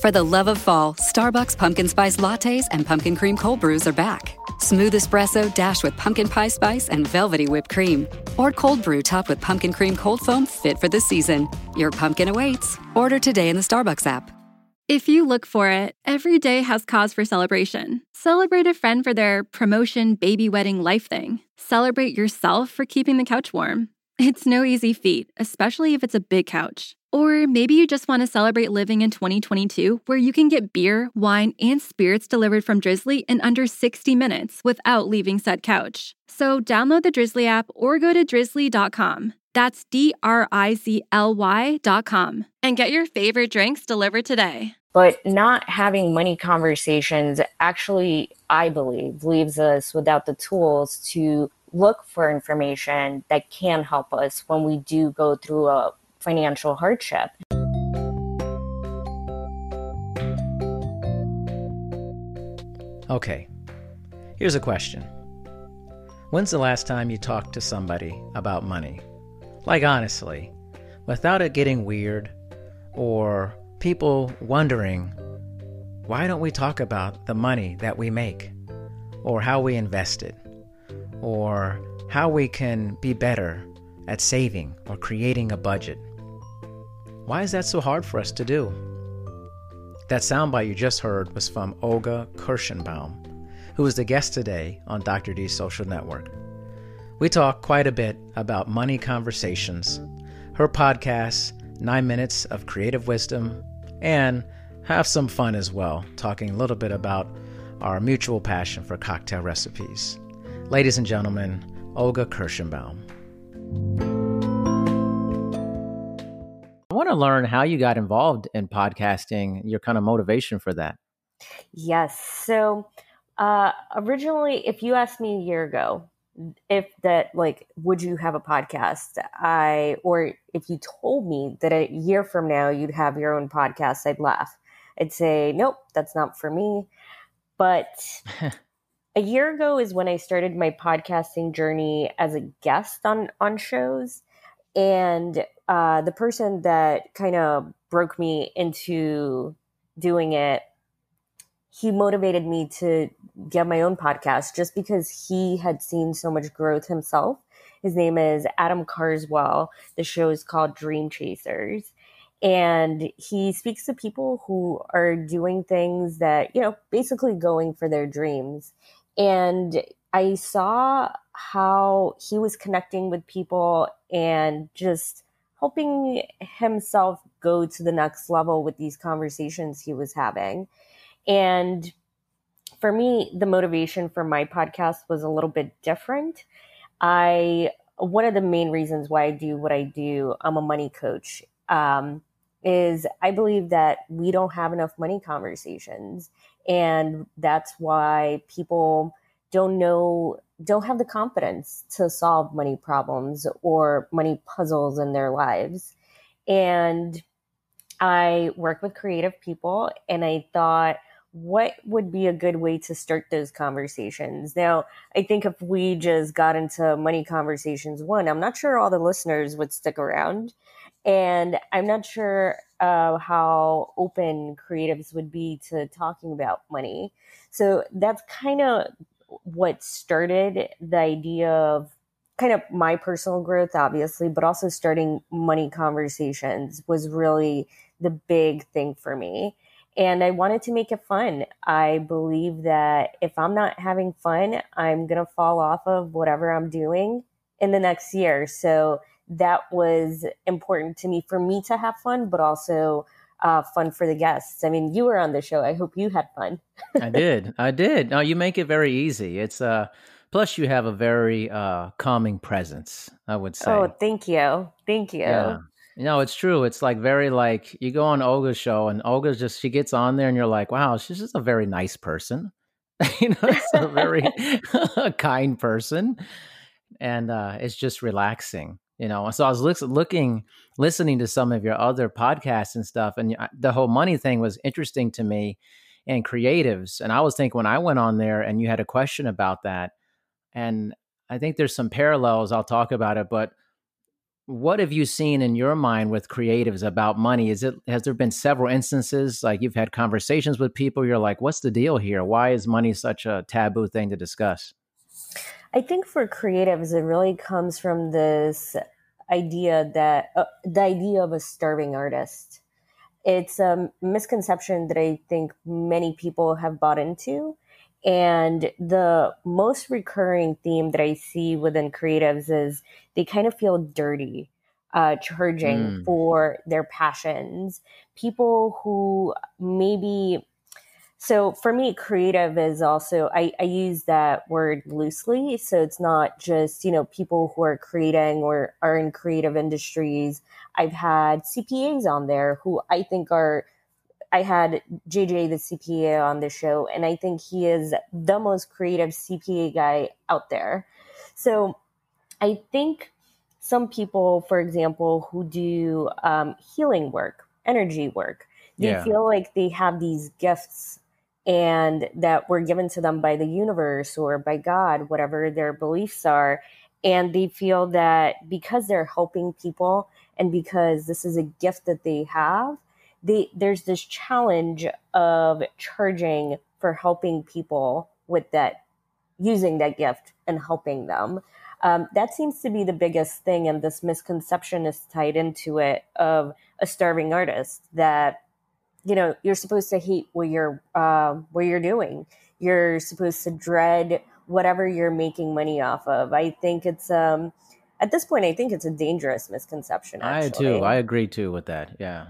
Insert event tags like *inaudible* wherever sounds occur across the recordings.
For the love of fall, Starbucks pumpkin spice lattes and pumpkin cream cold brews are back. Smooth espresso dashed with pumpkin pie spice and velvety whipped cream. Or cold brew topped with pumpkin cream cold foam fit for the season. Your pumpkin awaits. Order today in the Starbucks app. If you look for it, every day has cause for celebration. Celebrate a friend for their promotion, baby wedding, life thing. Celebrate yourself for keeping the couch warm. It's no easy feat, especially if it's a big couch. Or maybe you just want to celebrate living in 2022 where you can get beer, wine, and spirits delivered from Drizly in under 60 minutes without leaving said couch. So download the Drizly app or go to drizly.com. That's D R I Z L Y.com and get your favorite drinks delivered today. But not having money conversations actually, I believe, leaves us without the tools to look for information that can help us when we do go through a financial hardship. Okay, here's a question When's the last time you talked to somebody about money? Like, honestly, without it getting weird or people wondering, why don't we talk about the money that we make or how we invest it or how we can be better at saving or creating a budget? Why is that so hard for us to do? That soundbite you just heard was from Olga Kirshenbaum, who is the guest today on Dr. D's Social Network. We talk quite a bit about money conversations, her podcast, Nine Minutes of Creative Wisdom, and have some fun as well, talking a little bit about our mutual passion for cocktail recipes. Ladies and gentlemen, Olga Kirshenbaum. I want to learn how you got involved in podcasting, your kind of motivation for that. Yes. So, uh, originally, if you asked me a year ago, if that like would you have a podcast i or if you told me that a year from now you'd have your own podcast i'd laugh i'd say nope that's not for me but *laughs* a year ago is when i started my podcasting journey as a guest on on shows and uh, the person that kind of broke me into doing it he motivated me to get my own podcast just because he had seen so much growth himself. His name is Adam Carswell. The show is called Dream Chasers. And he speaks to people who are doing things that, you know, basically going for their dreams. And I saw how he was connecting with people and just helping himself go to the next level with these conversations he was having. And for me, the motivation for my podcast was a little bit different. I one of the main reasons why I do what I do, I'm a money coach, um, is I believe that we don't have enough money conversations. And that's why people don't know, don't have the confidence to solve money problems or money puzzles in their lives. And I work with creative people, and I thought, what would be a good way to start those conversations? Now, I think if we just got into money conversations one, I'm not sure all the listeners would stick around. And I'm not sure uh, how open creatives would be to talking about money. So that's kind of what started the idea of kind of my personal growth, obviously, but also starting money conversations was really the big thing for me and I wanted to make it fun. I believe that if I'm not having fun, I'm going to fall off of whatever I'm doing in the next year. So that was important to me for me to have fun, but also uh, fun for the guests. I mean, you were on the show. I hope you had fun. I did. I did. No, you make it very easy. It's uh plus you have a very uh calming presence, I would say. Oh, thank you. Thank you. Yeah. No, it's true. It's like very like you go on Olga's show and Olga just she gets on there and you're like, wow, she's just a very nice person. *laughs* you know, it's a very *laughs* *laughs* kind person. And uh it's just relaxing, you know. So I was look, looking listening to some of your other podcasts and stuff and the whole money thing was interesting to me and creatives. And I was thinking when I went on there and you had a question about that and I think there's some parallels. I'll talk about it, but what have you seen in your mind with creatives about money? Is it has there been several instances like you've had conversations with people? You're like, what's the deal here? Why is money such a taboo thing to discuss? I think for creatives, it really comes from this idea that uh, the idea of a starving artist. It's a misconception that I think many people have bought into. And the most recurring theme that I see within creatives is they kind of feel dirty uh, charging mm. for their passions. People who maybe so for me creative is also I, I use that word loosely. So it's not just you know people who are creating or are in creative industries. I've had cpas on there who i think are i had jj the cpa on the show and i think he is the most creative cpa guy out there. So i think some people for example who do um, healing work energy work they yeah. feel like they have these gifts and that were given to them by the universe or by God, whatever their beliefs are. And they feel that because they're helping people and because this is a gift that they have, they, there's this challenge of charging for helping people with that, using that gift and helping them. Um, that seems to be the biggest thing, and this misconception is tied into it of a starving artist that you know you're supposed to hate what you're uh, what you're doing. You're supposed to dread whatever you're making money off of. I think it's um at this point i think it's a dangerous misconception actually. i too. I agree too with that. Yeah.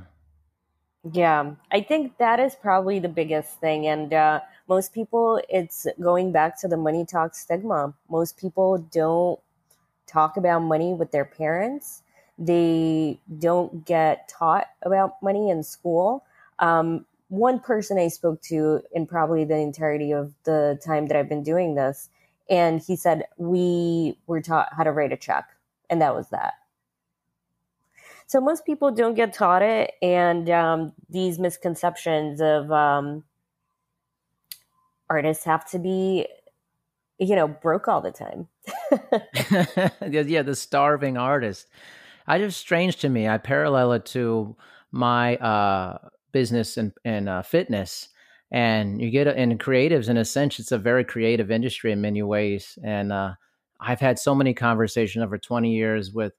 Yeah. I think that is probably the biggest thing and uh, most people it's going back to the money talk stigma. Most people don't talk about money with their parents. They don't get taught about money in school um, one person I spoke to in probably the entirety of the time that I've been doing this, and he said we were taught how to write a check, and that was that. So most people don't get taught it, and um, these misconceptions of um, artists have to be, you know, broke all the time. *laughs* yeah, the starving artist. I just strange to me. I parallel it to my uh business and, and uh, fitness and you get in creatives in a sense it's a very creative industry in many ways and uh, i've had so many conversations over 20 years with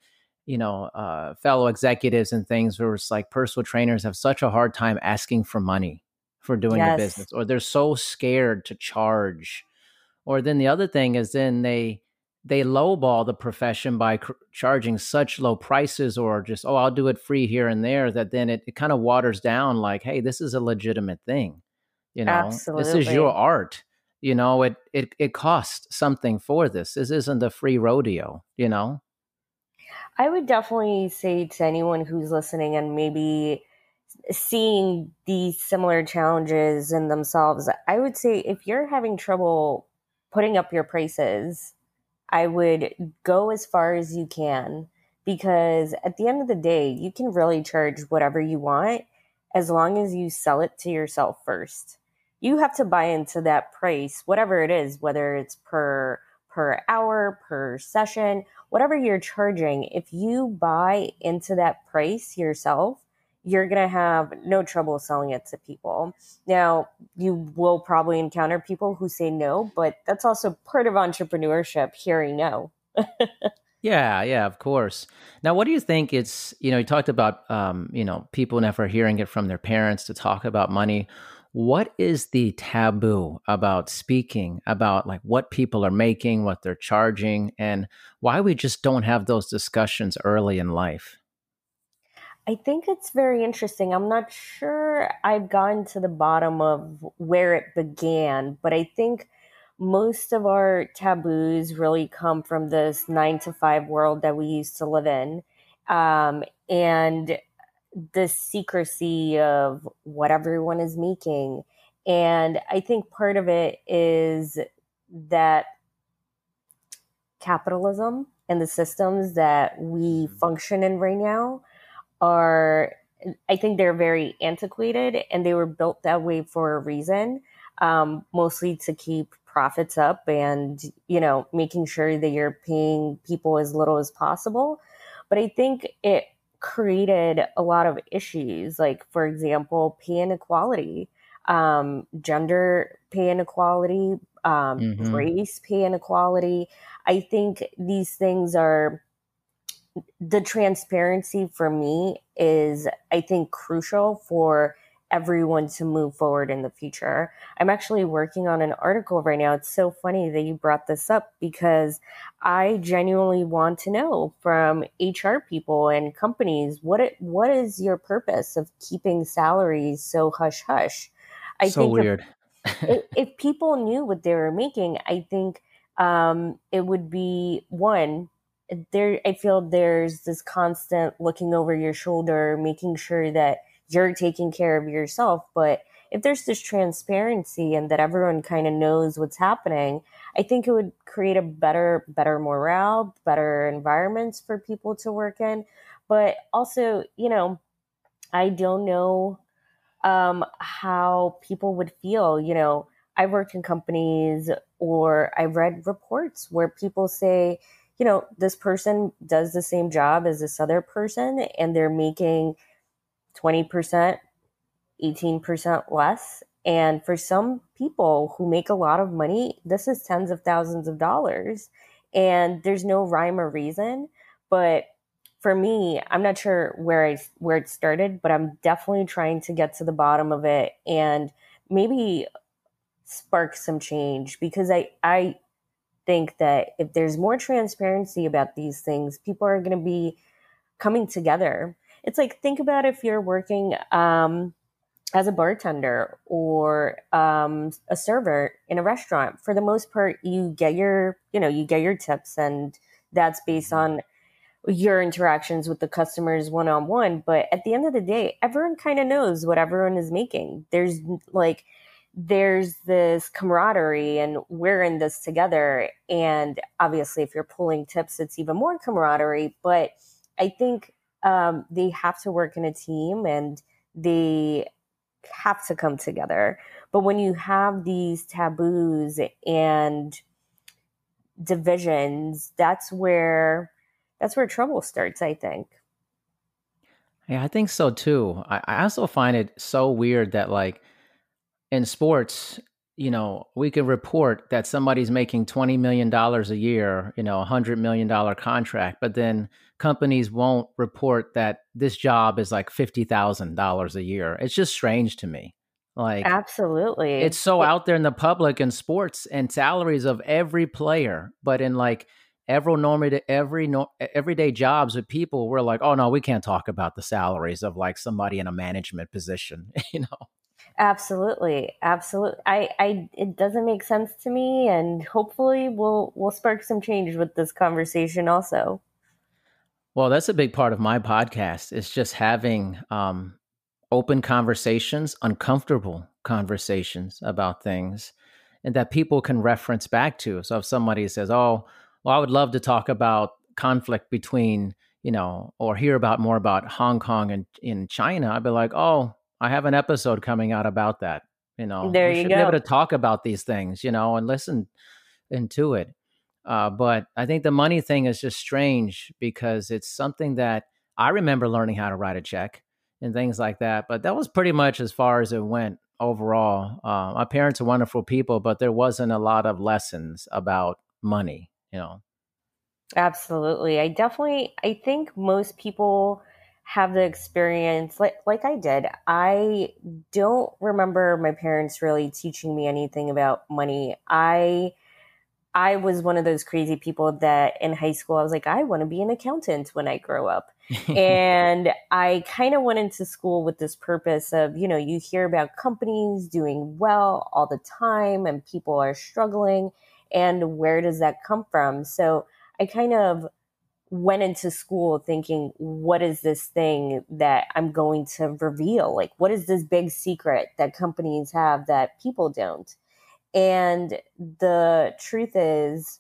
you know uh, fellow executives and things where it's like personal trainers have such a hard time asking for money for doing yes. the business or they're so scared to charge or then the other thing is then they they lowball the profession by cr- charging such low prices or just oh i'll do it free here and there that then it, it kind of waters down like hey this is a legitimate thing you know? Absolutely. this is your art you know? It, it it costs something for this. This isn't a free rodeo you know? I would definitely say to anyone who's listening and maybe seeing these similar challenges in themselves i would say if you're having trouble putting up your prices I would go as far as you can because at the end of the day, you can really charge whatever you want as long as you sell it to yourself first. You have to buy into that price, whatever it is, whether it's per per hour, per session, whatever you're charging. If you buy into that price yourself, you're going to have no trouble selling it to people. Now, you will probably encounter people who say no, but that's also part of entrepreneurship, hearing no. *laughs* yeah, yeah, of course. Now, what do you think it's, you know, you talked about, um, you know, people never hearing it from their parents to talk about money. What is the taboo about speaking about like what people are making, what they're charging, and why we just don't have those discussions early in life? I think it's very interesting. I'm not sure I've gotten to the bottom of where it began, but I think most of our taboos really come from this nine to five world that we used to live in. Um, and the secrecy of what everyone is making. And I think part of it is that capitalism and the systems that we mm-hmm. function in right now are I think they're very antiquated and they were built that way for a reason, um, mostly to keep profits up and, you know, making sure that you're paying people as little as possible. but I think it created a lot of issues, like, for example, pay inequality, um, gender pay inequality, um, mm-hmm. race pay inequality. I think these things are the transparency for me is, I think, crucial for everyone to move forward in the future. I'm actually working on an article right now. It's so funny that you brought this up because I genuinely want to know from HR people and companies what it, what is your purpose of keeping salaries so hush hush? I so think weird. if, *laughs* if, people knew what they were making, I think um, it would be one there. I feel there's this constant looking over your shoulder, making sure that you're taking care of yourself. But if there's this transparency and that everyone kind of knows what's happening, I think it would create a better, better morale, better environments for people to work in. But also, you know, I don't know um, how people would feel. You know, I worked in companies or I read reports where people say, you know, this person does the same job as this other person and they're making 20%, 18% less. And for some people who make a lot of money, this is tens of thousands of dollars. And there's no rhyme or reason. But for me, I'm not sure where I where it started, but I'm definitely trying to get to the bottom of it and maybe spark some change because I I think that if there's more transparency about these things, people are going to be coming together it's like think about if you're working um, as a bartender or um, a server in a restaurant. For the most part, you get your you know you get your tips, and that's based mm-hmm. on your interactions with the customers one on one. But at the end of the day, everyone kind of knows what everyone is making. There's like there's this camaraderie and we're in this together. And obviously, if you're pulling tips, it's even more camaraderie. But I think um, they have to work in a team and they have to come together. But when you have these taboos and divisions, that's where that's where trouble starts, I think. Yeah, I think so too. I, I also find it so weird that like in sports, you know, we can report that somebody's making $20 million a year, you know, a $100 million contract, but then companies won't report that this job is like $50,000 a year. It's just strange to me. Like, absolutely. It's so out there in the public and sports and salaries of every player, but in like, every normal every everyday jobs with people we're like oh no we can't talk about the salaries of like somebody in a management position *laughs* you know Absolutely, absolutely. I, I, it doesn't make sense to me, and hopefully, we'll we'll spark some change with this conversation. Also, well, that's a big part of my podcast. Is just having um, open conversations, uncomfortable conversations about things, and that people can reference back to. So, if somebody says, "Oh, well, I would love to talk about conflict between," you know, or hear about more about Hong Kong and in China, I'd be like, "Oh." I have an episode coming out about that. You know, there you should go. be able to talk about these things, you know, and listen into it. Uh, but I think the money thing is just strange because it's something that I remember learning how to write a check and things like that. But that was pretty much as far as it went overall. Uh, my parents are wonderful people, but there wasn't a lot of lessons about money, you know. Absolutely. I definitely, I think most people have the experience like like I did. I don't remember my parents really teaching me anything about money. I I was one of those crazy people that in high school I was like I want to be an accountant when I grow up. *laughs* and I kind of went into school with this purpose of, you know, you hear about companies doing well all the time and people are struggling and where does that come from? So I kind of went into school thinking, what is this thing that I'm going to reveal? Like, what is this big secret that companies have that people don't? And the truth is,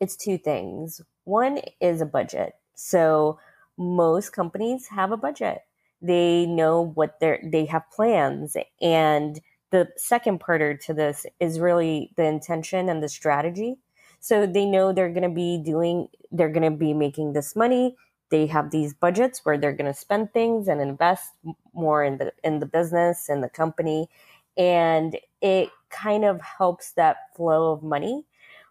it's two things. One is a budget. So, most companies have a budget. They know what they're, they have plans. And the second part to this is really the intention and the strategy. So they know they're going to be doing, they're going to be making this money. they have these budgets where they're going to spend things and invest more in the in the business and the company. And it kind of helps that flow of money.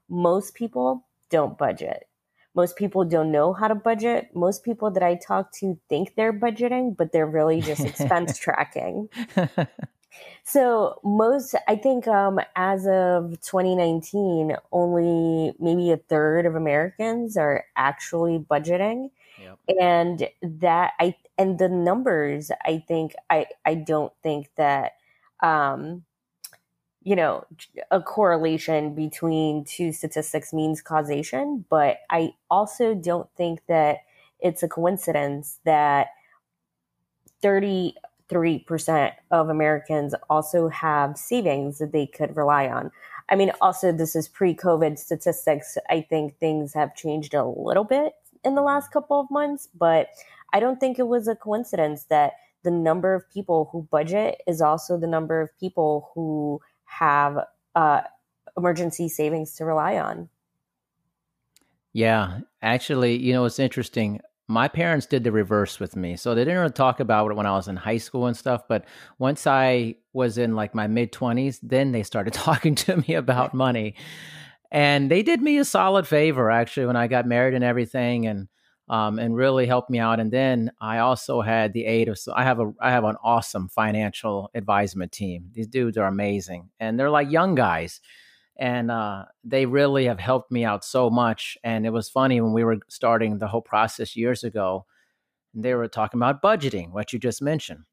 Most people don't budget. Most people don't know how to budget. Most people that i talk to think they're budgeting but they're really just *laughs* expense tracking *laughs* so most i think um, as of 2019 only maybe a third of americans are actually budgeting Yep. And that I and the numbers, I think I I don't think that um you know a correlation between two statistics means causation, but I also don't think that it's a coincidence that 33% of Americans also have savings that they could rely on. I mean, also, this is pre COVID statistics. I think things have changed a little bit in the last couple of months, but I don't think it was a coincidence that the number of people who budget is also the number of people who have uh, emergency savings to rely on. Yeah, actually, you know, it's interesting. My parents did the reverse with me. So they didn't really talk about it when I was in high school and stuff. But once I was in like my mid 20s, then they started *laughs* talking to me about money and they did me a solid favor actually when I got married and everything, and um, and really helped me out. And then I also had the aid of so I have a I have an awesome financial advisement team. These dudes are amazing, and they're like young guys, and uh, they really have helped me out so much. And it was funny when we were starting the whole process years ago. They were talking about budgeting, what you just mentioned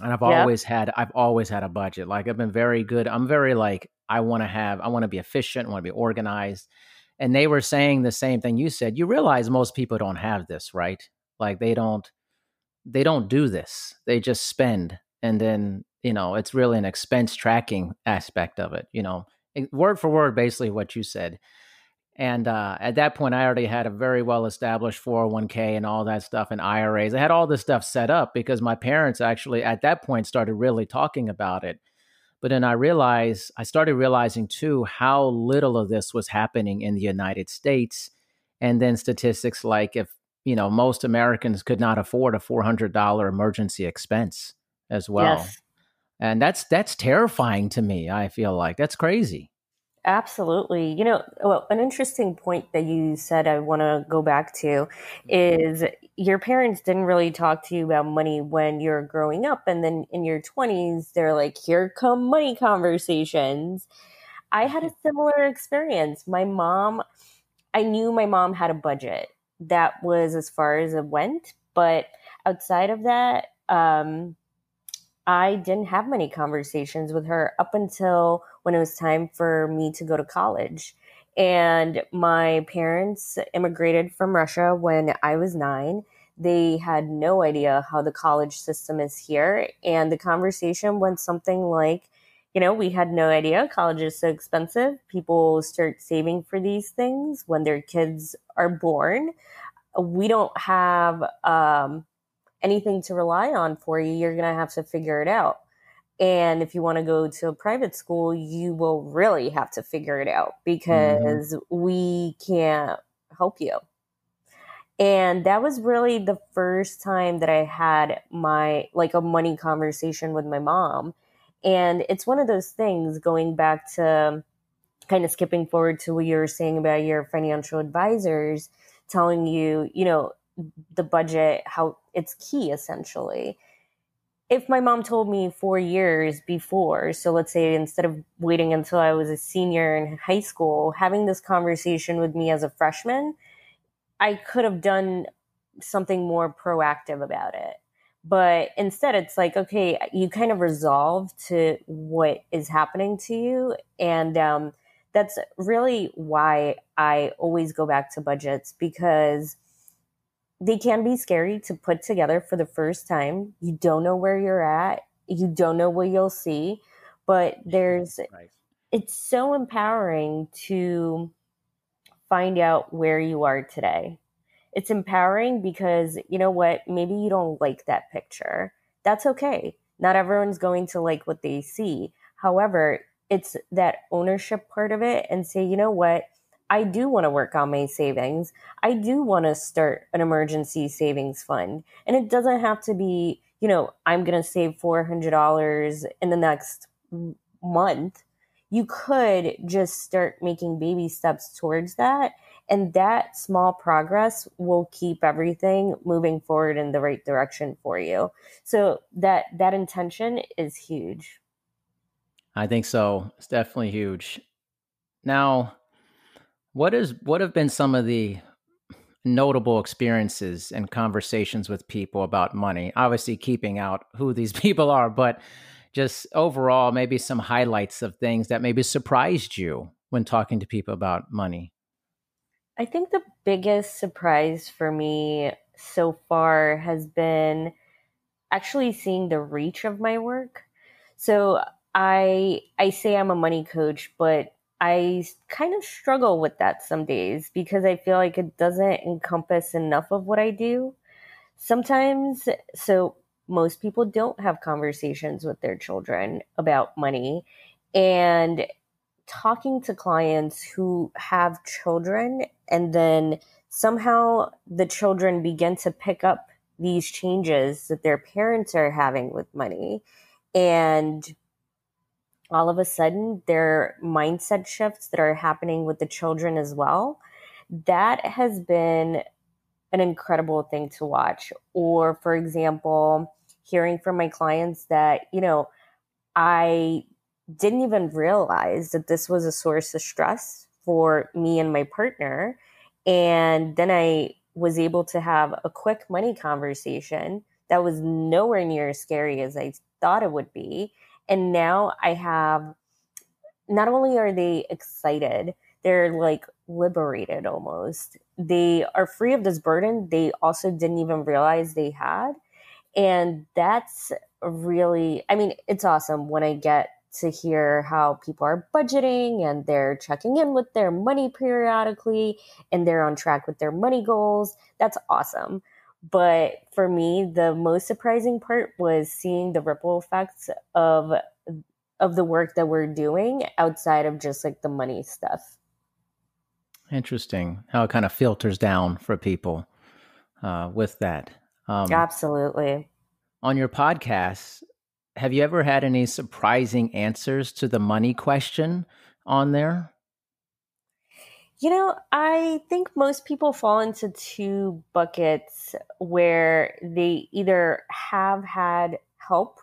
and I've yeah. always had I've always had a budget. Like I've been very good. I'm very like I want to have I want to be efficient, I want to be organized. And they were saying the same thing you said. You realize most people don't have this, right? Like they don't they don't do this. They just spend and then, you know, it's really an expense tracking aspect of it, you know. Word for word basically what you said. And uh, at that point, I already had a very well established 401k and all that stuff and IRAs. I had all this stuff set up because my parents actually at that point started really talking about it. But then I realized, I started realizing too how little of this was happening in the United States. And then statistics like if, you know, most Americans could not afford a $400 emergency expense as well. Yes. And that's that's terrifying to me. I feel like that's crazy. Absolutely. You know, well, an interesting point that you said I want to go back to is your parents didn't really talk to you about money when you're growing up. And then in your 20s, they're like, here come money conversations. I had a *laughs* similar experience. My mom, I knew my mom had a budget. That was as far as it went. But outside of that, um, I didn't have many conversations with her up until when it was time for me to go to college. And my parents immigrated from Russia when I was nine. They had no idea how the college system is here. And the conversation went something like, you know, we had no idea college is so expensive. People start saving for these things when their kids are born. We don't have um, anything to rely on for you, you're going to have to figure it out. And if you want to go to a private school, you will really have to figure it out mm-hmm. because mm-hmm. we can't help you. And that was really the first time that I had my like a money conversation with my mom. And it's one of those things going back to kind of skipping forward to what you were saying about your financial advisors telling you, you know, the budget, how it's key essentially. If my mom told me four years before, so let's say instead of waiting until I was a senior in high school, having this conversation with me as a freshman, I could have done something more proactive about it. But instead, it's like, okay, you kind of resolve to what is happening to you. And um, that's really why I always go back to budgets because they can be scary to put together for the first time. You don't know where you're at, you don't know what you'll see, but there's nice. it's so empowering to find out where you are today. It's empowering because you know what, maybe you don't like that picture. That's okay. Not everyone's going to like what they see. However, it's that ownership part of it and say, you know what, I do want to work on my savings. I do want to start an emergency savings fund. And it doesn't have to be, you know, I'm going to save $400 in the next month. You could just start making baby steps towards that. And that small progress will keep everything moving forward in the right direction for you. So that that intention is huge. I think so. It's definitely huge. Now, what is what have been some of the notable experiences and conversations with people about money? Obviously, keeping out who these *laughs* people are, but just overall, maybe some highlights of things that maybe surprised you when talking to people about money. I think the biggest surprise for me so far has been actually seeing the reach of my work. So I I say I'm a money coach, but I kind of struggle with that some days because I feel like it doesn't encompass enough of what I do. Sometimes, so most people don't have conversations with their children about money. And talking to clients who have children and then somehow the children begin to pick up these changes that their parents are having with money. And all of a sudden there are mindset shifts that are happening with the children as well. That has been an incredible thing to watch. Or, for example, hearing from my clients that, you know, I didn't even realize that this was a source of stress for me and my partner. And then I was able to have a quick money conversation that was nowhere near as scary as I thought it would be. And now I have not only are they excited, they're like liberated almost. They are free of this burden they also didn't even realize they had. And that's really, I mean, it's awesome when I get to hear how people are budgeting and they're checking in with their money periodically and they're on track with their money goals. That's awesome. But for me, the most surprising part was seeing the ripple effects of of the work that we're doing outside of just like the money stuff. Interesting how it kind of filters down for people uh, with that. Um, Absolutely. On your podcast, have you ever had any surprising answers to the money question on there? You know, I think most people fall into two buckets where they either have had help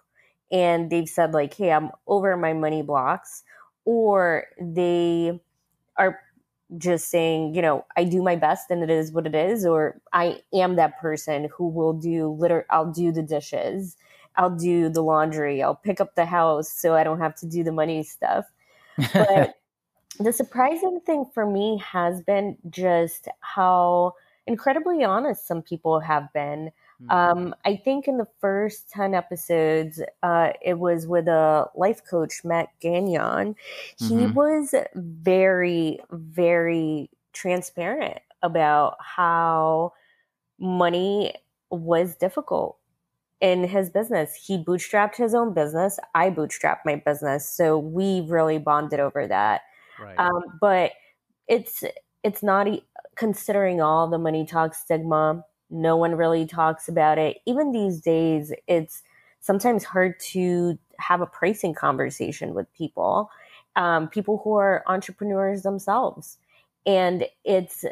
and they've said, like, hey, I'm over my money blocks, or they are just saying, you know, I do my best and it is what it is, or I am that person who will do liter I'll do the dishes, I'll do the laundry, I'll pick up the house so I don't have to do the money stuff. *laughs* But the surprising thing for me has been just how incredibly honest some people have been. Mm-hmm. Um, I think in the first 10 episodes, uh, it was with a life coach, Matt Gagnon. He mm-hmm. was very, very transparent about how money was difficult in his business. He bootstrapped his own business. I bootstrapped my business. So we really bonded over that. Right. Um, but it's it's not considering all the money talk stigma. No one really talks about it. Even these days, it's sometimes hard to have a pricing conversation with people, um, people who are entrepreneurs themselves, and it's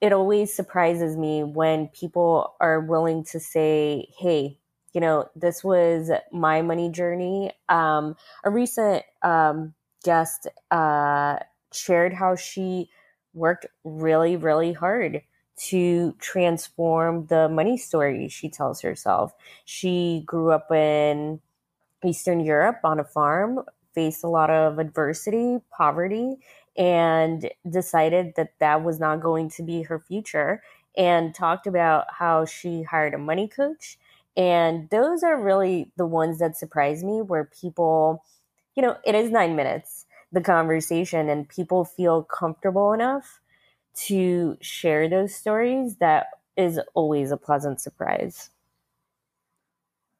it always surprises me when people are willing to say, "Hey, you know, this was my money journey." Um, a recent um, guest uh, shared how she worked really, really hard to transform the money story she tells herself. She grew up in Eastern Europe on a farm, faced a lot of adversity, poverty, and decided that that was not going to be her future and talked about how she hired a money coach. And those are really the ones that surprise me where people you know, it is nine minutes, the conversation, and people feel comfortable enough to share those stories that is always a pleasant surprise.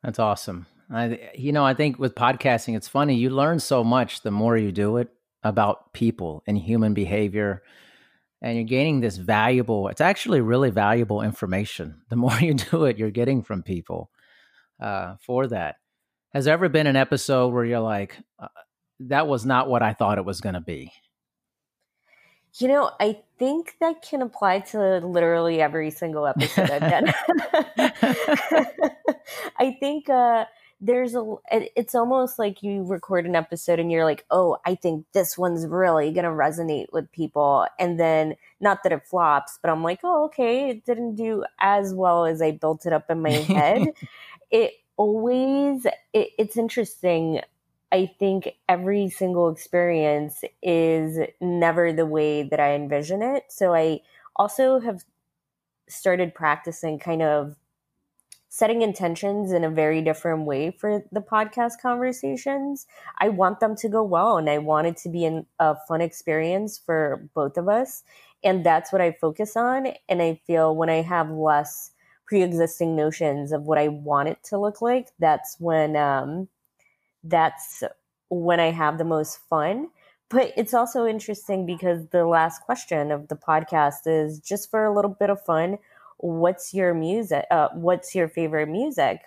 That's awesome. I, you know, I think with podcasting, it's funny. You learn so much the more you do it about people and human behavior. and you're gaining this valuable it's actually really valuable information the *laughs* more you do it you're getting from people uh, for that has there ever been an episode where you're like uh, that was not what i thought it was going to be? You know i think that can apply to literally every single episode i've done. *laughs* I think uh there's a it's almost like you record an episode and you're like oh i think this one's really gonna resonate with people and then not that it flops but i'm like oh okay it didn't do as well as i built it up in my head. *laughs* It always it, it's interesting i think every single experience is never the way that i envision it so i also have started practicing kind of setting intentions in a very different way for the podcast conversations. I want them to go well and I want it to be an, a fun experience for both of us. And that's what I focus on. And I feel when I have less pre existing notions of what I want it to look like, that's when, um, that's when I have the most fun. But it's also interesting because the last question of the podcast is just for a little bit of fun what's your music uh, what's your favorite music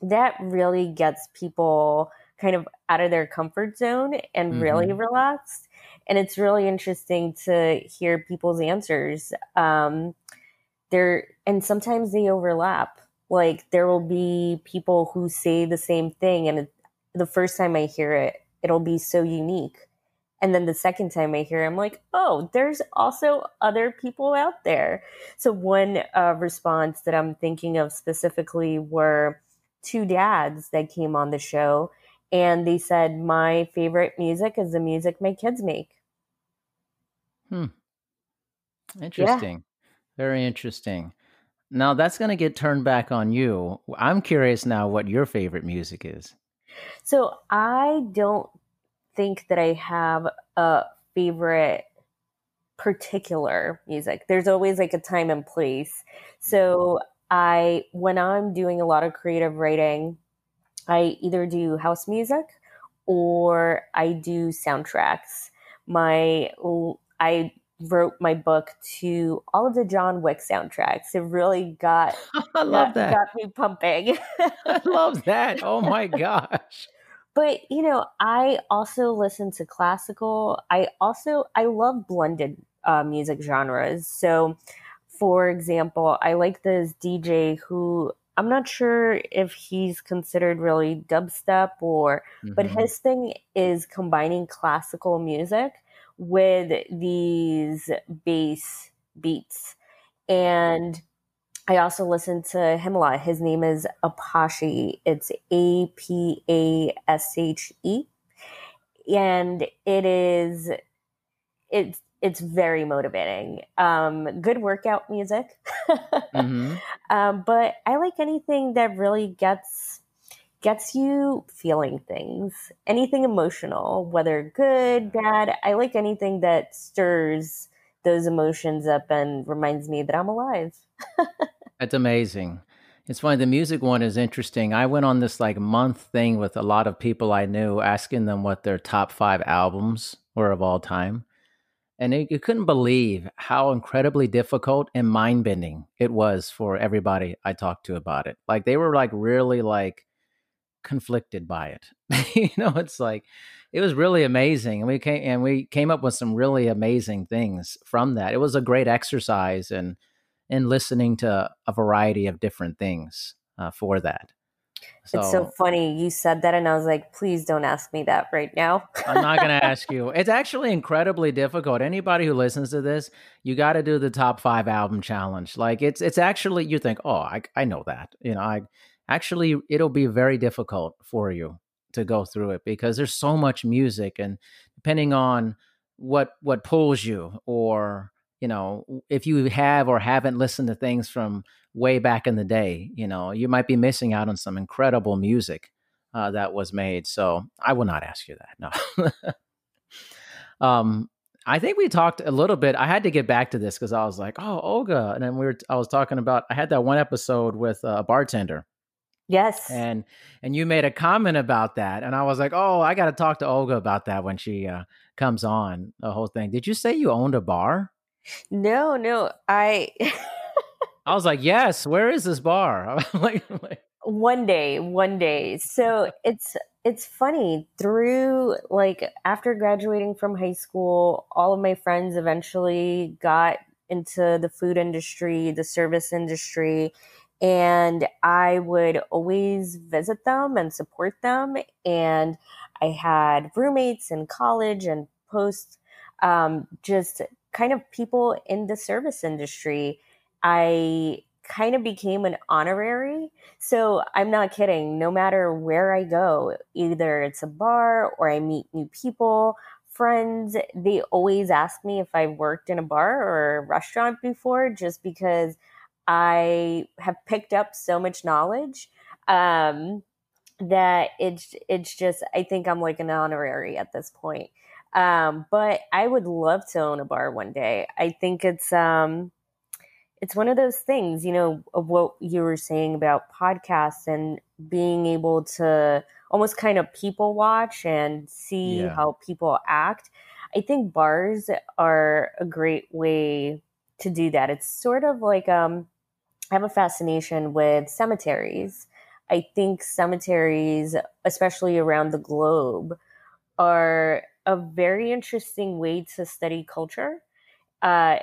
that really gets people kind of out of their comfort zone and mm-hmm. really relaxed and it's really interesting to hear people's answers um there and sometimes they overlap like there will be people who say the same thing and it, the first time i hear it it'll be so unique and then the second time I hear, it, I'm like, oh, there's also other people out there. So one uh, response that I'm thinking of specifically were two dads that came on the show, and they said my favorite music is the music my kids make. Hmm. Interesting. Very interesting. Now that's going to get turned back on you. I'm curious now what your favorite music is. So I don't think that I have a favorite particular music. There's always like a time and place. So I when I'm doing a lot of creative writing, I either do house music or I do soundtracks. My I wrote my book to all of the John Wick soundtracks. It really got *laughs* I love got, that. got me pumping. *laughs* I love that. Oh my *laughs* gosh. But you know, I also listen to classical. I also I love blended uh, music genres. So, for example, I like this DJ who I'm not sure if he's considered really dubstep or, mm-hmm. but his thing is combining classical music with these bass beats. And I also listen to him a lot. His name is Apashe. It's A P A S H E. And it is it's it's very motivating. Um, good workout music. *laughs* mm-hmm. um, but I like anything that really gets gets you feeling things. Anything emotional, whether good, bad. I like anything that stirs those emotions up and reminds me that I'm alive. *laughs* That's amazing. It's funny. The music one is interesting. I went on this like month thing with a lot of people I knew, asking them what their top five albums were of all time, and it, you couldn't believe how incredibly difficult and mind bending it was for everybody I talked to about it. Like they were like really like conflicted by it. *laughs* you know, it's like it was really amazing, and we came and we came up with some really amazing things from that. It was a great exercise and and listening to a variety of different things uh, for that. So, it's so funny you said that, and I was like, please don't ask me that right now. I'm not going *laughs* to ask you. It's actually incredibly difficult. Anybody who listens to this, you got to do the top five album challenge. Like it's it's actually you think, oh, I I know that. You know, I actually it'll be very difficult for you to go through it because there's so much music, and depending on what what pulls you or you know, if you have or haven't listened to things from way back in the day, you know, you might be missing out on some incredible music uh, that was made. So I will not ask you that. No. *laughs* um, I think we talked a little bit. I had to get back to this because I was like, "Oh, Olga," and then we were. I was talking about. I had that one episode with a bartender. Yes. And and you made a comment about that, and I was like, "Oh, I got to talk to Olga about that when she uh, comes on the whole thing." Did you say you owned a bar? No, no, I. I was like, yes. Where is this bar? *laughs* like, like, one day, one day. So it's it's funny through like after graduating from high school, all of my friends eventually got into the food industry, the service industry, and I would always visit them and support them. And I had roommates in college and post, um, just kind of people in the service industry. I kind of became an honorary. So I'm not kidding. No matter where I go, either it's a bar or I meet new people, friends, they always ask me if I've worked in a bar or a restaurant before just because I have picked up so much knowledge um, that it's it's just I think I'm like an honorary at this point. Um, but I would love to own a bar one day. I think it's um, it's one of those things, you know, of what you were saying about podcasts and being able to almost kind of people watch and see yeah. how people act. I think bars are a great way to do that. It's sort of like um I have a fascination with cemeteries. I think cemeteries, especially around the globe, are a very interesting way to study culture. Uh,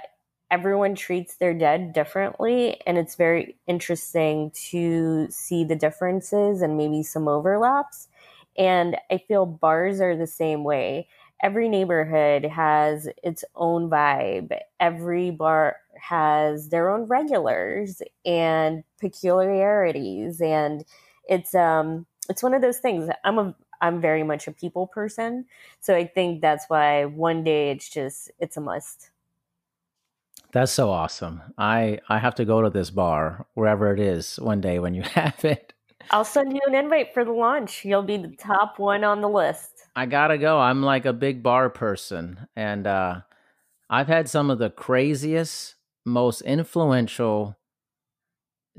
everyone treats their dead differently, and it's very interesting to see the differences and maybe some overlaps. And I feel bars are the same way every neighborhood has its own vibe. Every bar has their own regulars and peculiarities and it's um it's one of those things. I'm a I'm very much a people person. So I think that's why one day it's just it's a must. That's so awesome. I I have to go to this bar wherever it is one day when you *laughs* have it. I'll send you an invite for the launch. You'll be the top one on the list. I gotta go. I'm like a big bar person, and uh, I've had some of the craziest, most influential,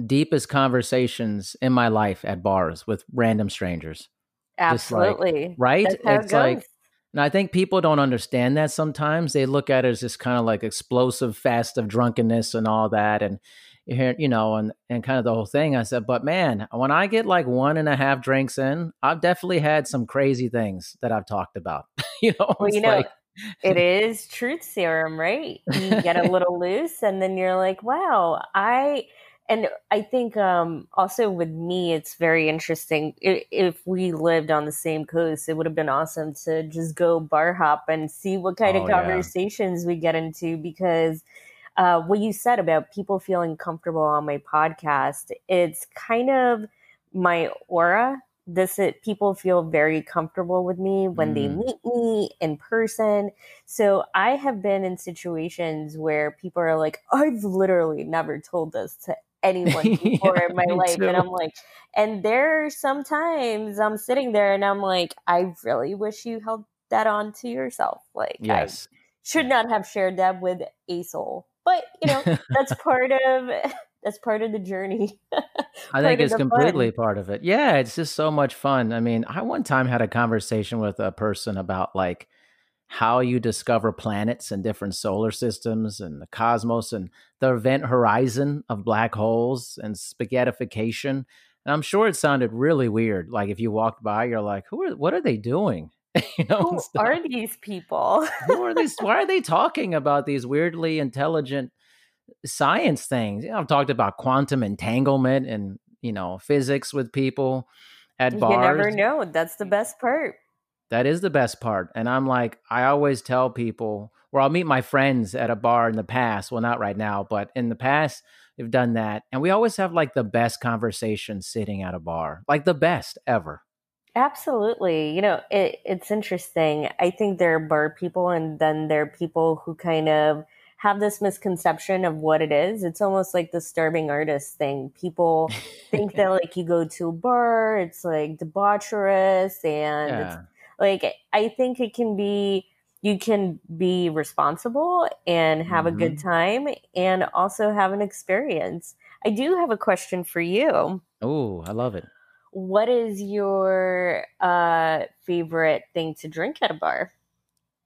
deepest conversations in my life at bars with random strangers. Absolutely, like, right? it's like, and I think people don't understand that sometimes. They look at it as this kind of like explosive fast of drunkenness and all that, and you know, and and kind of the whole thing. I said, but man, when I get like one and a half drinks in, I've definitely had some crazy things that I've talked about. *laughs* you know, well, you know, like, it *laughs* is truth serum, right? You get a *laughs* little loose, and then you're like, wow, I. And I think um, also with me, it's very interesting. If, if, we lived on the same coast, it would have been awesome to just go bar hop and see what kind oh, of conversations yeah. we get into because uh, what you said about people feeling comfortable on my podcast, it's kind of my aura. This it, people feel very comfortable with me when mm. they meet me in person. So I have been in situations where people are like, "I've literally never told this to anyone *laughs* before yeah, in my life," too. and I'm like, and there are sometimes I'm sitting there and I'm like, I really wish you held that on to yourself. Like, yes. I should not have shared that with a soul but you know that's *laughs* part of *laughs* that's part of the journey *laughs* i think it's completely fun. part of it. Yeah it's just so much fun. I mean i one time had a conversation with a person about like how you discover planets and different solar systems and the cosmos and the event horizon of black holes and spaghettification and i'm sure it sounded really weird. Like if you walked by you're like who are what are they doing *laughs* you know, who are these people? who are these? Why are they *laughs* talking about these weirdly intelligent science things? You know, I've talked about quantum entanglement and you know physics with people at bars. You never know. That's the best part. That is the best part. And I'm like, I always tell people, or I'll meet my friends at a bar in the past. Well, not right now, but in the past, we've done that. And we always have like the best conversation sitting at a bar, like the best ever. Absolutely. You know, it, it's interesting. I think there are bar people, and then there are people who kind of have this misconception of what it is. It's almost like the starving artist thing. People *laughs* think that like you go to a bar, it's like debaucherous, and yeah. it's like I think it can be. You can be responsible and have mm-hmm. a good mm-hmm. time, and also have an experience. I do have a question for you. Oh, I love it what is your uh, favorite thing to drink at a bar?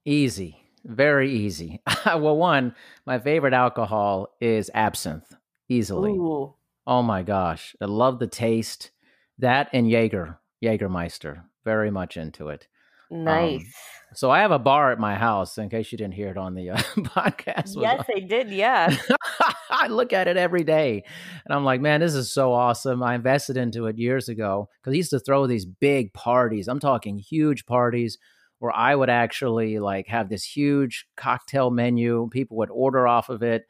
Easy. Very easy. *laughs* well, one, my favorite alcohol is absinthe, easily. Ooh, Oh my gosh, I love the taste. That and Jaeger, Jägermeister, very much into it. Nice. So I have a bar at my house. In case you didn't hear it on the uh, *laughs* podcast, yes, I did. Yeah. *laughs* I look at it every day and I'm like, man, this is so awesome. I invested into it years ago because he used to throw these big parties. I'm talking huge parties where I would actually like have this huge cocktail menu. People would order off of it.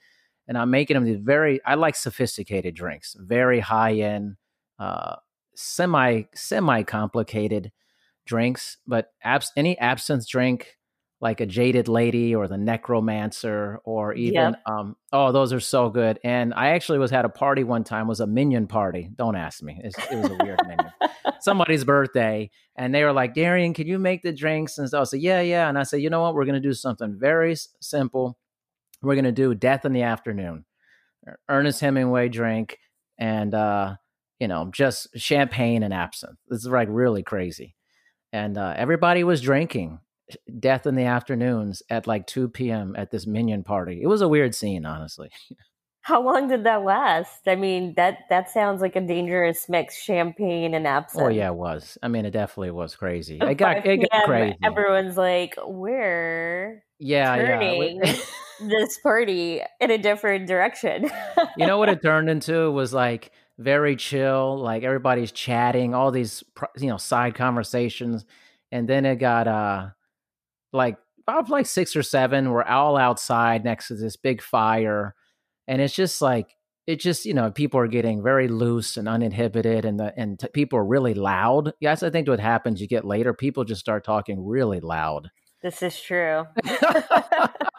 And I'm making them these very, I like sophisticated drinks, very high end, uh, semi, semi complicated drinks. But abs- any absinthe drink, like a jaded lady or the necromancer or even Yep. um oh those are so good. And i actually was had a party one time was a minion party. Don't ask me. It's, it was a weird minion. *laughs* Somebody's birthday and they were like darian can you make the drinks? And so i said yeah yeah. And i said you know what? We're going to do something very s- simple. We're going to do death in the afternoon. Er, ernest hemingway drink and uh you know just champagne and absinthe. This is like really crazy and uh, everybody was drinking death in the afternoons at like 2 p.m. at this minion party. It was a weird scene, honestly. *laughs* How long did that last? I mean, that that sounds like a dangerous mix: champagne and absinthe. Oh yeah, it was. I mean, it definitely was crazy. It got it got crazy. Everyone's like, "We're yeah, yeah. turning *laughs* this party in a different direction." you know what it *laughs* turned into was like very chill. Like everybody's chatting, all these you know side conversations, and then it got uh like about like six or seven. We're all outside next to this big fire, and it's just like it just you know people are getting very loose and uninhibited, and the and t- people are really loud. Yes, I think what happens you get later, people just start talking really loud. this is true. *laughs* *laughs*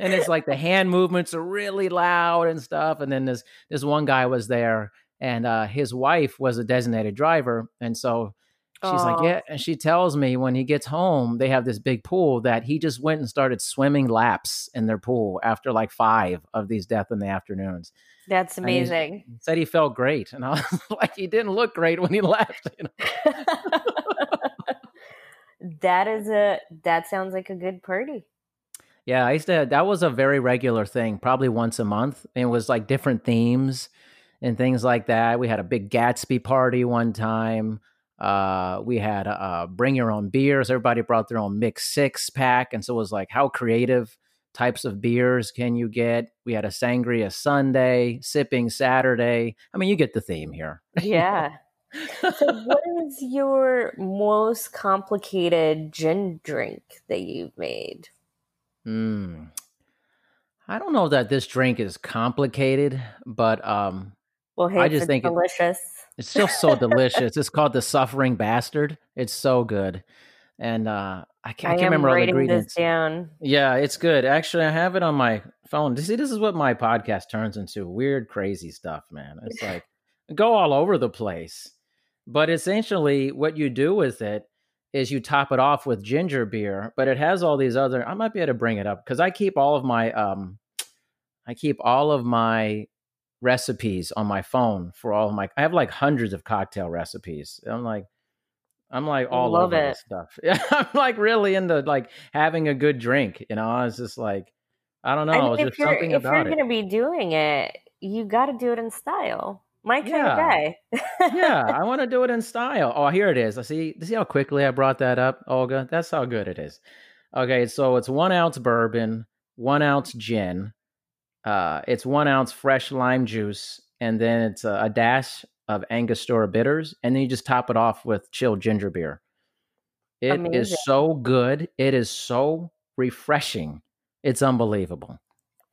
and it's like the hand movements are really loud and stuff. And then this this one guy was there, and uh, his wife was a designated driver, and so she's like, yeah. And she tells me when he gets home, they have this big pool that he just went and started swimming laps in their pool after like five of these death in the afternoons. That's amazing. Said he felt great, and I was *laughs* like, he didn't look great when he *laughs* left. You know? *laughs* that is a that sounds like a good party. Yeah, I used to. That was a very regular thing, probably once a month. It was like different themes and things like that. We had a big Gatsby party one time. Uh, we had uh, bring your own beers. Everybody brought their own mixed six pack, and so it was like, how creative types of beers can you get? We had a sangria Sunday, sipping Saturday. I mean, you get the theme here. Yeah. so what *laughs* is your most complicated gin drink that you've made? Hmm. I don't know that this drink is complicated, but um, Well, hey, I just it's think it- delicious. It's still so *laughs* delicious. It's called the Suffering Bastard. It's so good, and uh, I can't, I I can't remember all the ingredients. down. Yeah, it's good. Actually, I have it on my phone. See, this is what my podcast turns into: weird, crazy stuff, man. It's like *laughs* go all over the place. But essentially, what you do with it is you top it off with ginger beer. But it has all these other. I might be able to bring it up because I keep all of my um, I keep all of my recipes on my phone for all of my I have like hundreds of cocktail recipes. I'm like I'm like all Love over it. this stuff. Yeah, *laughs* I'm like really into like having a good drink, you know. I was just like I don't know, I mean, if you're if you're it. gonna be doing it, you got to do it in style. My kind Yeah. of guy. yeah, *laughs* I want to do it in style. Oh, here it is. I see. See how quickly I brought that up, Olga. That's how good it is. Okay, so it's one ounce bourbon, one ounce gin, uh, it's one ounce fresh lime juice, and then it's a, a dash of Angostura bitters, and then you just top it off with chilled ginger beer. It is Amazing. so good. It is so refreshing. It's unbelievable.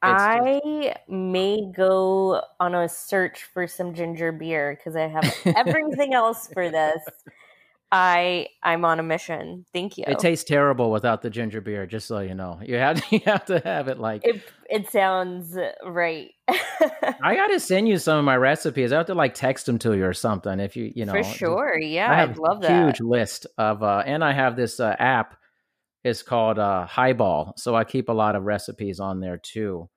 I may go on a search for some ginger beer because I have *laughs* everything else for this. I I'm on a mission. Thank you. It tastes terrible without the ginger beer. Just so you know, you have *laughs* you have to have it like it, it sounds right. I *laughs* gotta send you some of my recipes. I have to like text them to you or something. If you you know for sure. Yeah, I have I'd love a that. huge list of uh, and I have this uh, app. It's called uh, Highball, so I keep a lot of recipes on there too.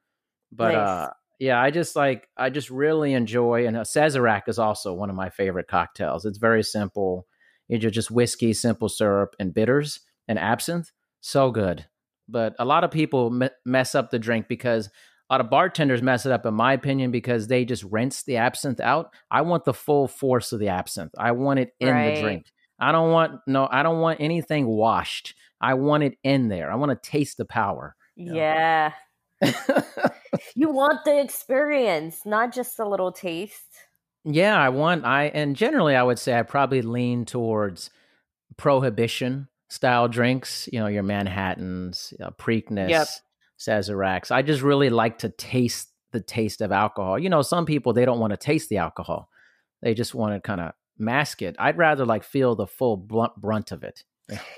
But Nice. uh, yeah, I just like I just really enjoy and uh, Sazerac is also one of my favorite cocktails. It's very simple. It's just whiskey, simple syrup, and bitters and absinthe. So good. but a lot of people me- mess up the drink because a lot of bartenders mess it up, in my opinion, because they just rinse the absinthe out. I want the full force of the absinthe. I want it in right. the drink. I don't want no. I don't want anything washed. I want it in there. I want to taste the power. Yeah. *laughs* you want the experience, not just a little taste. Yeah, I want I and generally I would say I probably lean towards prohibition style drinks, you know, your Manhattans, uh, Preakness, yep. Sazeracs. I just really like to taste the taste of alcohol. You know, some people they don't want to taste the alcohol. They just want to kind of mask it. I'd rather like feel the full blunt brunt of it.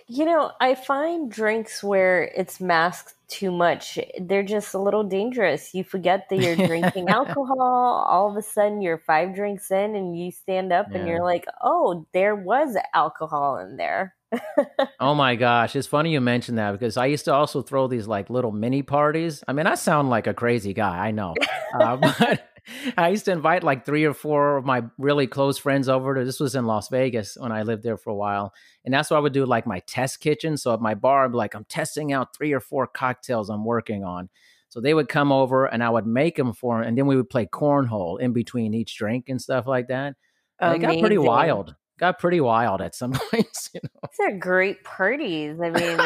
You know, I find drinks where it's masked too much, they're just a little dangerous. You forget that you're drinking *laughs* alcohol. All of a sudden, you're five drinks in, and you stand up yeah. and you're like, oh, there was alcohol in there. *laughs* oh my gosh. It's funny you mentioned that because I used to also throw these like little mini parties. I mean, I sound like a crazy guy, I know. Uh, *laughs* but I used to invite like three or four of my really close friends over to this was in Las Vegas when I lived there for a while. And that's what I would do like my test kitchen. So at my bar, I'm like, I'm testing out three or four cocktails I'm working on. So they would come over and I would make them for them. And then we would play cornhole in between each drink and stuff like that. And it got pretty wild got pretty wild at some *laughs* points. You know? These are great parties. I mean,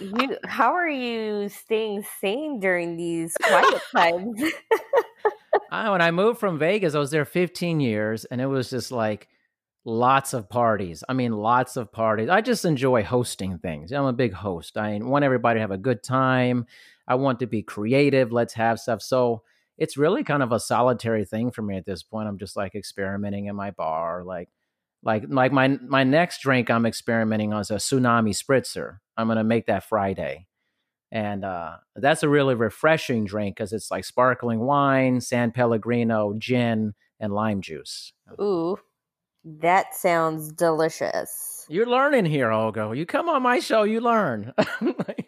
you how are you staying sane during these quiet times? *laughs* I, when I moved from Vegas, I was there 15 years, and it was just like lots of parties. I mean, lots of parties. I just enjoy hosting things. I'm a big host. I want everybody to have a good time. I want to be creative. Let's have stuff. So it's really kind of a solitary thing for me at this point. I'm just like experimenting in my bar, like like like my my next drink I'm experimenting on is a tsunami spritzer. I'm gonna make that Friday, and uh, that's a really refreshing drink because it's like sparkling wine, San Pellegrino, gin, and lime juice. Ooh, that sounds delicious. You're learning here, Olga. You come on my show, you learn. *laughs*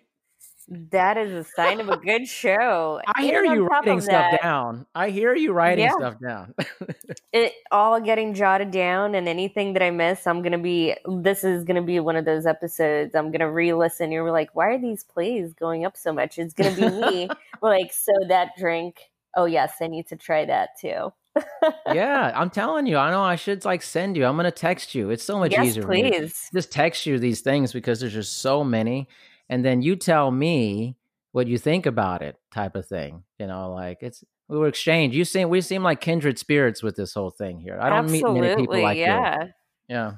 That is a sign of a good show. I hear you writing stuff that, down. I hear you writing yeah. stuff down. *laughs* it all getting jotted down, and anything that I miss, I'm gonna be. This is gonna be one of those episodes. I'm gonna re-listen. You're like, why are these plays going up so much? It's gonna be me. *laughs* like, so that drink. Oh yes, I need to try that too. yeah, I'm *laughs* telling you. I know I should like send you. I'm gonna text you. It's so much yes, easier. Please just text you these things because there's just so many and then you tell me what you think about it type of thing you know like it's we were exchange you seem we seem like kindred spirits with this whole thing here. I don't Absolutely, meet many people like yeah. you. yeah.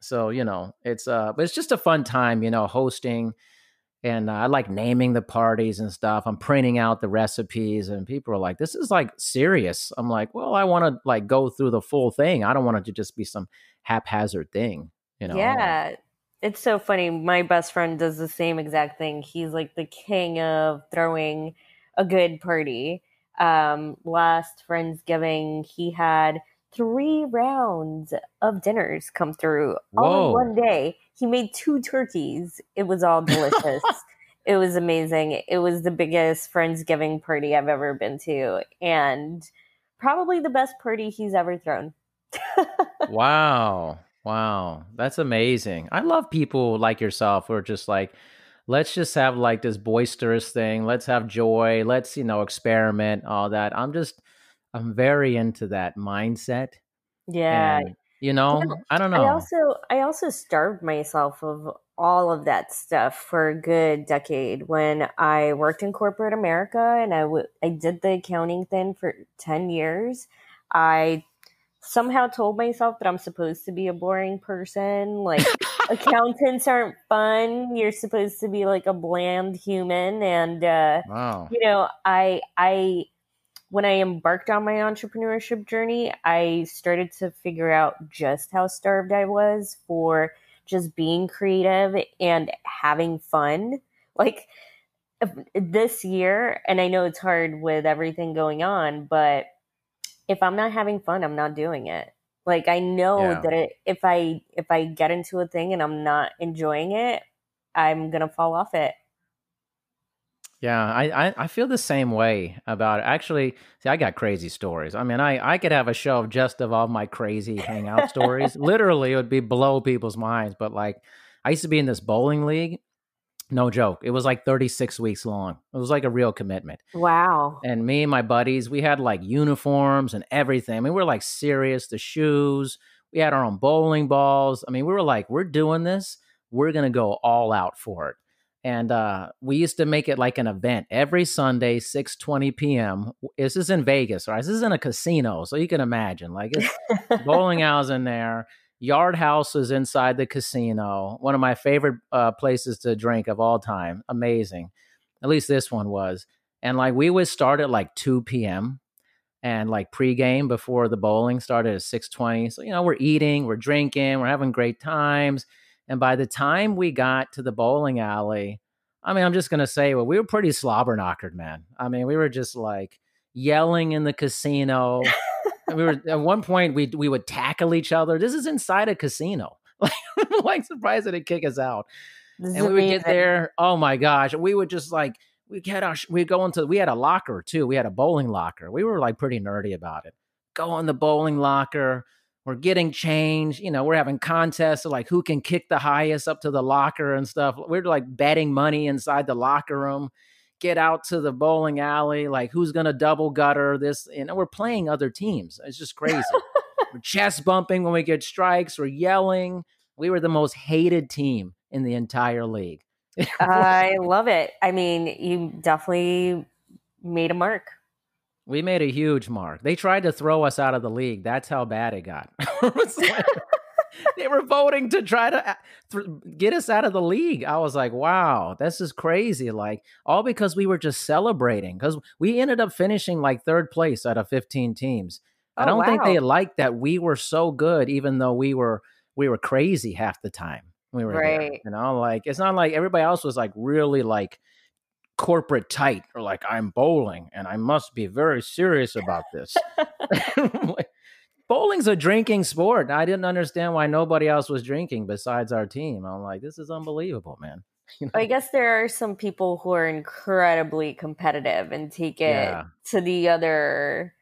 So you know it's uh but it's just a fun time you know hosting and uh, i like naming the parties and stuff. I'm printing out the recipes and people are like this is like serious. I'm like well i want to like go through the full thing. I don't want it to just be some haphazard thing you know yeah it's so funny. My best friend does the same exact thing. He's like the king of throwing a good party. Um, last Friendsgiving, he had three rounds of dinners come through Whoa. all in one day. He made two turkeys. It was all delicious. *laughs* it was amazing. It was the biggest Friendsgiving party I've ever been to, and probably the best party he's ever thrown. *laughs* wow. Wow, that's amazing. I love people like yourself who are just like, let's just have like this boisterous thing. Let's have joy. Let's, you know, experiment, all that. I'm just, I'm very into that mindset. Yeah. And, you know, yeah. I don't know. I also, I also starved myself of all of that stuff for a good decade when I worked in corporate America and I, w- I did the accounting thing for 10 years. I somehow told myself that I'm supposed to be a boring person. Like *laughs* accountants aren't fun. You're supposed to be like a bland human. And uh, wow. you know, I I when I embarked on my entrepreneurship journey, I started to figure out just how starved I was for just being creative and having fun. Like this year, and I know it's hard with everything going on, but if I'm not having fun, I'm not doing it. Like I know yeah. that it, if I if I get into a thing and I'm not enjoying it, I'm gonna fall off it. Yeah, I, I, I feel the same way about it. Actually, see, I got crazy stories. I mean, I, I could have a show of just of all my crazy hangout *laughs* stories. Literally, it would be blow people's minds. But like, I used to be in this bowling league, No joke. It was like 36 weeks long. It was like a real commitment. Wow. And me and my buddies, we had like uniforms and everything. I mean, we were like serious, the shoes. We had our own bowling balls. I mean, we were like, we're doing this. We're going to go all out for it. And uh, we used to make it like an event every Sunday, 6 20 p.m. This is in Vegas, right? This is in a casino. So you can imagine, like, it's *laughs* bowling alleys in there Yard House is inside the casino. One of my favorite uh, places to drink of all time. Amazing. At least this one was. And like we would start at like 2 p.m. and like pregame before the bowling started at 6:20. So you know, we're eating, we're drinking, we're having great times. And by the time we got to the bowling alley, I mean, I'm just gonna say, well, we were pretty slobber knockered, man. I mean, we were just like yelling in the casino we were at one point we we would tackle each other. This is inside a casino. *laughs* Like, like surprised that they kick us out. This and we would get there. Oh my gosh! We would just like we had our we go into we had a locker too. We had a bowling locker. We were like pretty nerdy about it. Go in the bowling locker. We're getting change. You know, we're having contests of like who can kick the highest up to the locker and stuff. We're like betting money inside the locker room get out to the bowling alley, like who's going to double gutter this. And we're playing other teams. It's just crazy. we're *laughs* chest bumping when we get strikes. We're yelling. We were the most hated team in the entire league. *laughs* I love it. I mean, you definitely made a mark. We made a huge mark. They tried to throw us out of the league. That's how bad it got. *laughs* *laughs* they were voting to try to uh, th- get us out of the league. I was like, wow, this is crazy. Like, all because we were just celebrating because we ended up finishing like third place out of 15 teams. Oh, I don't wow. think they liked that we were so good, even though we were we were crazy half the time. We were right. There, you know, like it's not like everybody else was like really like corporate tight or like I'm bowling and I must be very serious about this. *laughs* *laughs* like, bowling's a drinking sport. I didn't understand why nobody else was drinking besides our team. I'm like, this is unbelievable, man. *laughs* You know? I guess there are some people who are incredibly competitive and take it yeah. to the other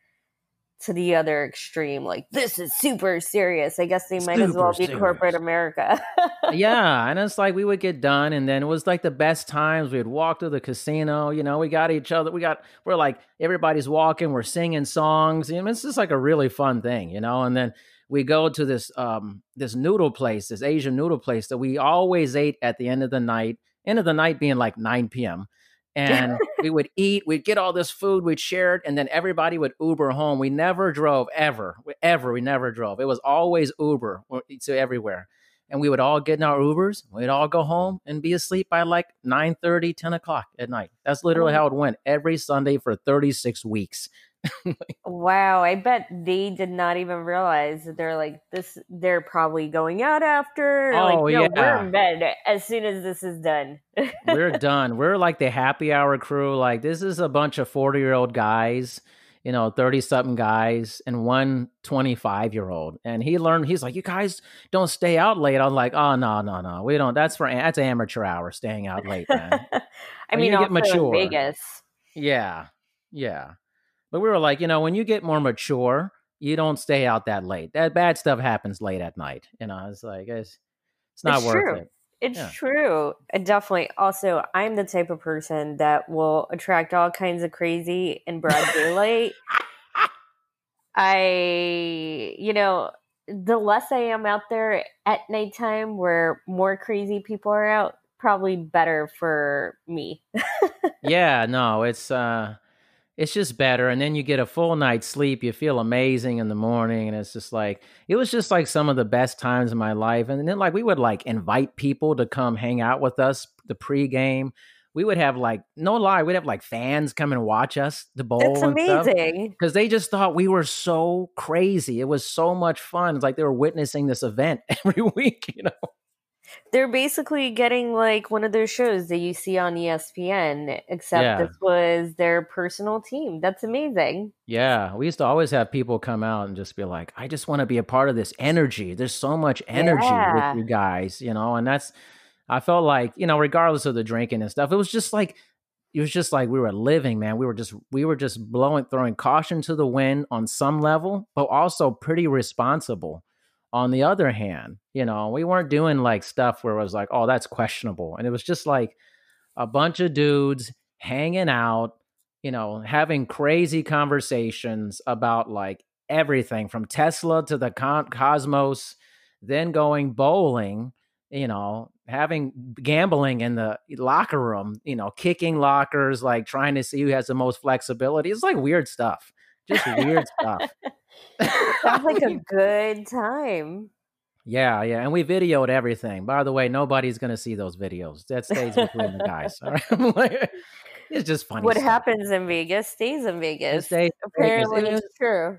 to the other extreme. Like this is super serious. I guess they might super as well be serious. corporate America. *laughs* yeah, and it's like we would get done, and then it was like the best times. We'd walk to the casino. You know, we got each other. We got we're like everybody's walking. We're singing songs. You know, it's just like a really fun thing. You know, and then we go to this um this noodle place, this Asian noodle place that we always ate at the end of the night. End of the night being like 9 p.m and we would eat we'd get all this food we'd share it and then everybody would uber home. We never drove ever ever we never drove. It was always uber to everywhere. And we would all get in our ubers we'd all go home and be asleep by like 9 30 10 o'clock at night. That's literally oh. how it went every sunday for 36 weeks *laughs* wow, I bet they did not even realize that they're like this. They're probably going out after. Oh like, no, yeah, we're in bed as soon as this is done. we're *laughs* done. We're like the happy hour crew. Like this is a bunch of forty year old guys, you know, thirty something guys, and one 25 year old. And he learned. He's like, you guys don't stay out late. I'm like, oh no, no, no, we don't. That's for that's amateur hour, staying out late, man. *laughs* I mean, you get mature. Vegas. Yeah, yeah. But we were like, you know, when you get more mature, you don't stay out that late. That bad stuff happens late at night. You know, it's like it's it's not it's worth true. it. It's yeah. true. And definitely. Also, I'm the type of person that will attract all kinds of crazy in broad daylight. I, you know, the less I am out there at nighttime where more crazy people are out, probably better for me. *laughs* yeah, no, it's uh it's just better. And then you get a full night's sleep you feel amazing in the morning and it's just like it was just like some of the best times in my life. And then like we would like invite people to come hang out with us the pregame. We would have like no lie we'd have like fans come and watch us the bowl it's amazing. because they just thought we were so crazy. It was so much fun. It's like they were witnessing this event *laughs* every week you know they're basically getting like one of those shows that you see on ESPN, except yeah. this was their personal team. That's amazing. Yeah. We used to always have people come out and just be like, I just want to be a part of this energy. There's so much energy yeah. with you guys, you know, and that's, I felt like, you know, regardless of the drinking and stuff, it was just like, it was just like we were living, man. We were just we were just blowing throwing caution to the wind on some level, but also pretty responsible on the other hand. You know, we weren't doing like stuff where it was like, oh, that's questionable. And it was just like a bunch of dudes hanging out, you know, having crazy conversations about like everything from Tesla to the con- cosmos, then going bowling, you know, having gambling in the locker room, you know, kicking lockers, like trying to see who has the most flexibility. It's like weird stuff. Just weird stuff. *laughs* Sounds like a *laughs* good time. Yeah, yeah, and we videoed everything. By the way, nobody's gonna see those videos. That stays between the guys. Right? *laughs* it's just funny. What stuff. happens in Vegas stays in Vegas. stays in Apparently, Vegas. it's true.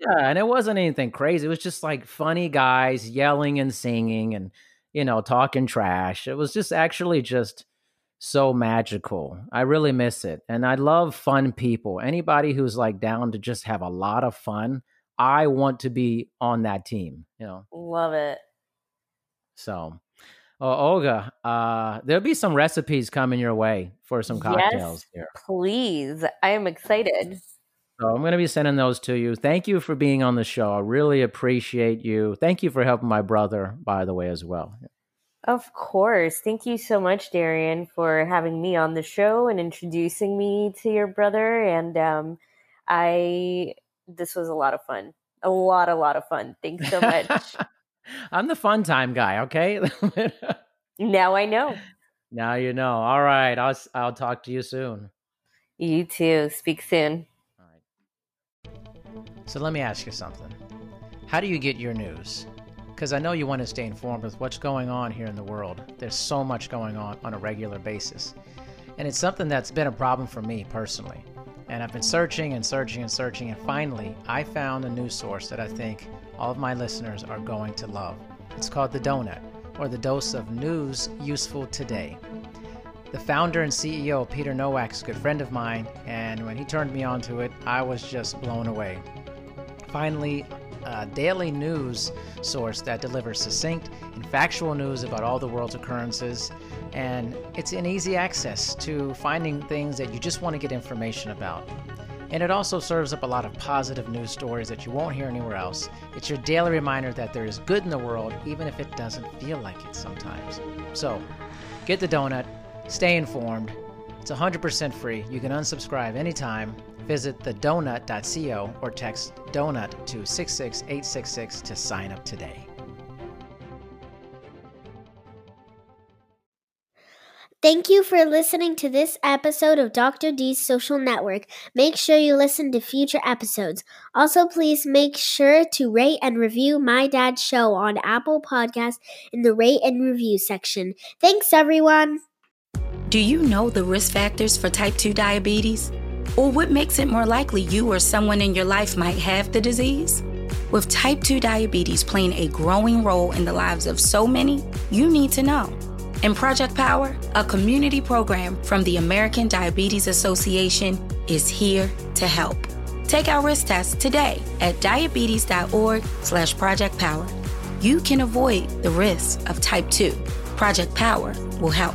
Yeah, and it wasn't anything crazy. It was just like funny guys yelling and singing and you know talking trash. It was just actually just so magical. I really miss it, and I love fun people. Anybody who's like down to just have a lot of fun, I want to be on that team. You know. Love it. So, oh, Olga, uh, there'll be some recipes coming your way for some cocktails Yes, here. please. I am excited. So I'm going to be sending those to you. Thank you for being on the show. I really appreciate you. Thank you for helping my brother, by the way, as well. Of course. Thank you so much, Darian, for having me on the show and introducing me to your brother. And um, I, this was a lot of fun. A lot, a lot of fun. Thanks so much. *laughs* I'm the fun time guy. Okay. *laughs* now I know. now you know. All right. I'll I'll talk to you soon. You too. Speak soon. All right. So let me ask you something. How do you get your news? Because I know you want to stay informed with what's going on here in the world. There's so much going on on a regular basis. And it's something that's been a problem for me personally. And I've been searching and searching and searching, and finally, I found a news source that I think all of my listeners are going to love. It's called The Donut, or the dose of news useful today. The founder and CEO, Peter Nowak, is a good friend of mine, and when he turned me on to it, I was just blown away. Finally, a daily news source that delivers succinct and factual news about all the world's occurrences, and it's an easy access to finding things that you just want to get information about. And it also serves up a lot of positive news stories that you won't hear anywhere else. It's your daily reminder that there is good in the world, even if it doesn't feel like it sometimes. So, get the donut, stay informed. It's 100% free. You can unsubscribe anytime. Visit thedonut.co or text donut to 66866 to sign up today. Thank you for listening to this episode of Dr. D's Social Network. Make sure you listen to future episodes. Also, please make sure to rate and review My Dad's Show on Apple Podcasts in the rate and review section. Thanks, everyone. Do you know the risk factors for type 2 diabetes? Or what makes it more likely you or someone in your life might have the disease? With type 2 diabetes playing a growing role in the lives of so many, you need to know. In Project Power, a community program from the American Diabetes Association is here to help. Take our risk test today at diabetes.org slash project power. You can avoid the risks of type 2. Project Power will help.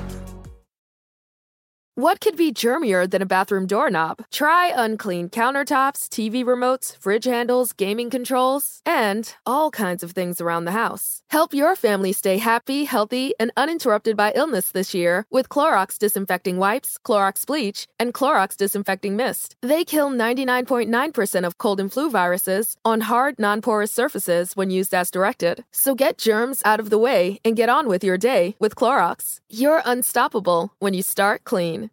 What could be germier than a bathroom doorknob? Try unclean countertops, TV remotes, fridge handles, gaming controls, and all kinds of things around the house. Help your family stay happy, healthy, and uninterrupted by illness this year with Clorox disinfecting wipes, Clorox bleach, and Clorox disinfecting mist. They kill 99.9% of cold and flu viruses on hard, non porous surfaces when used as directed. So get germs out of the way and get on with your day with Clorox. You're unstoppable when you start clean.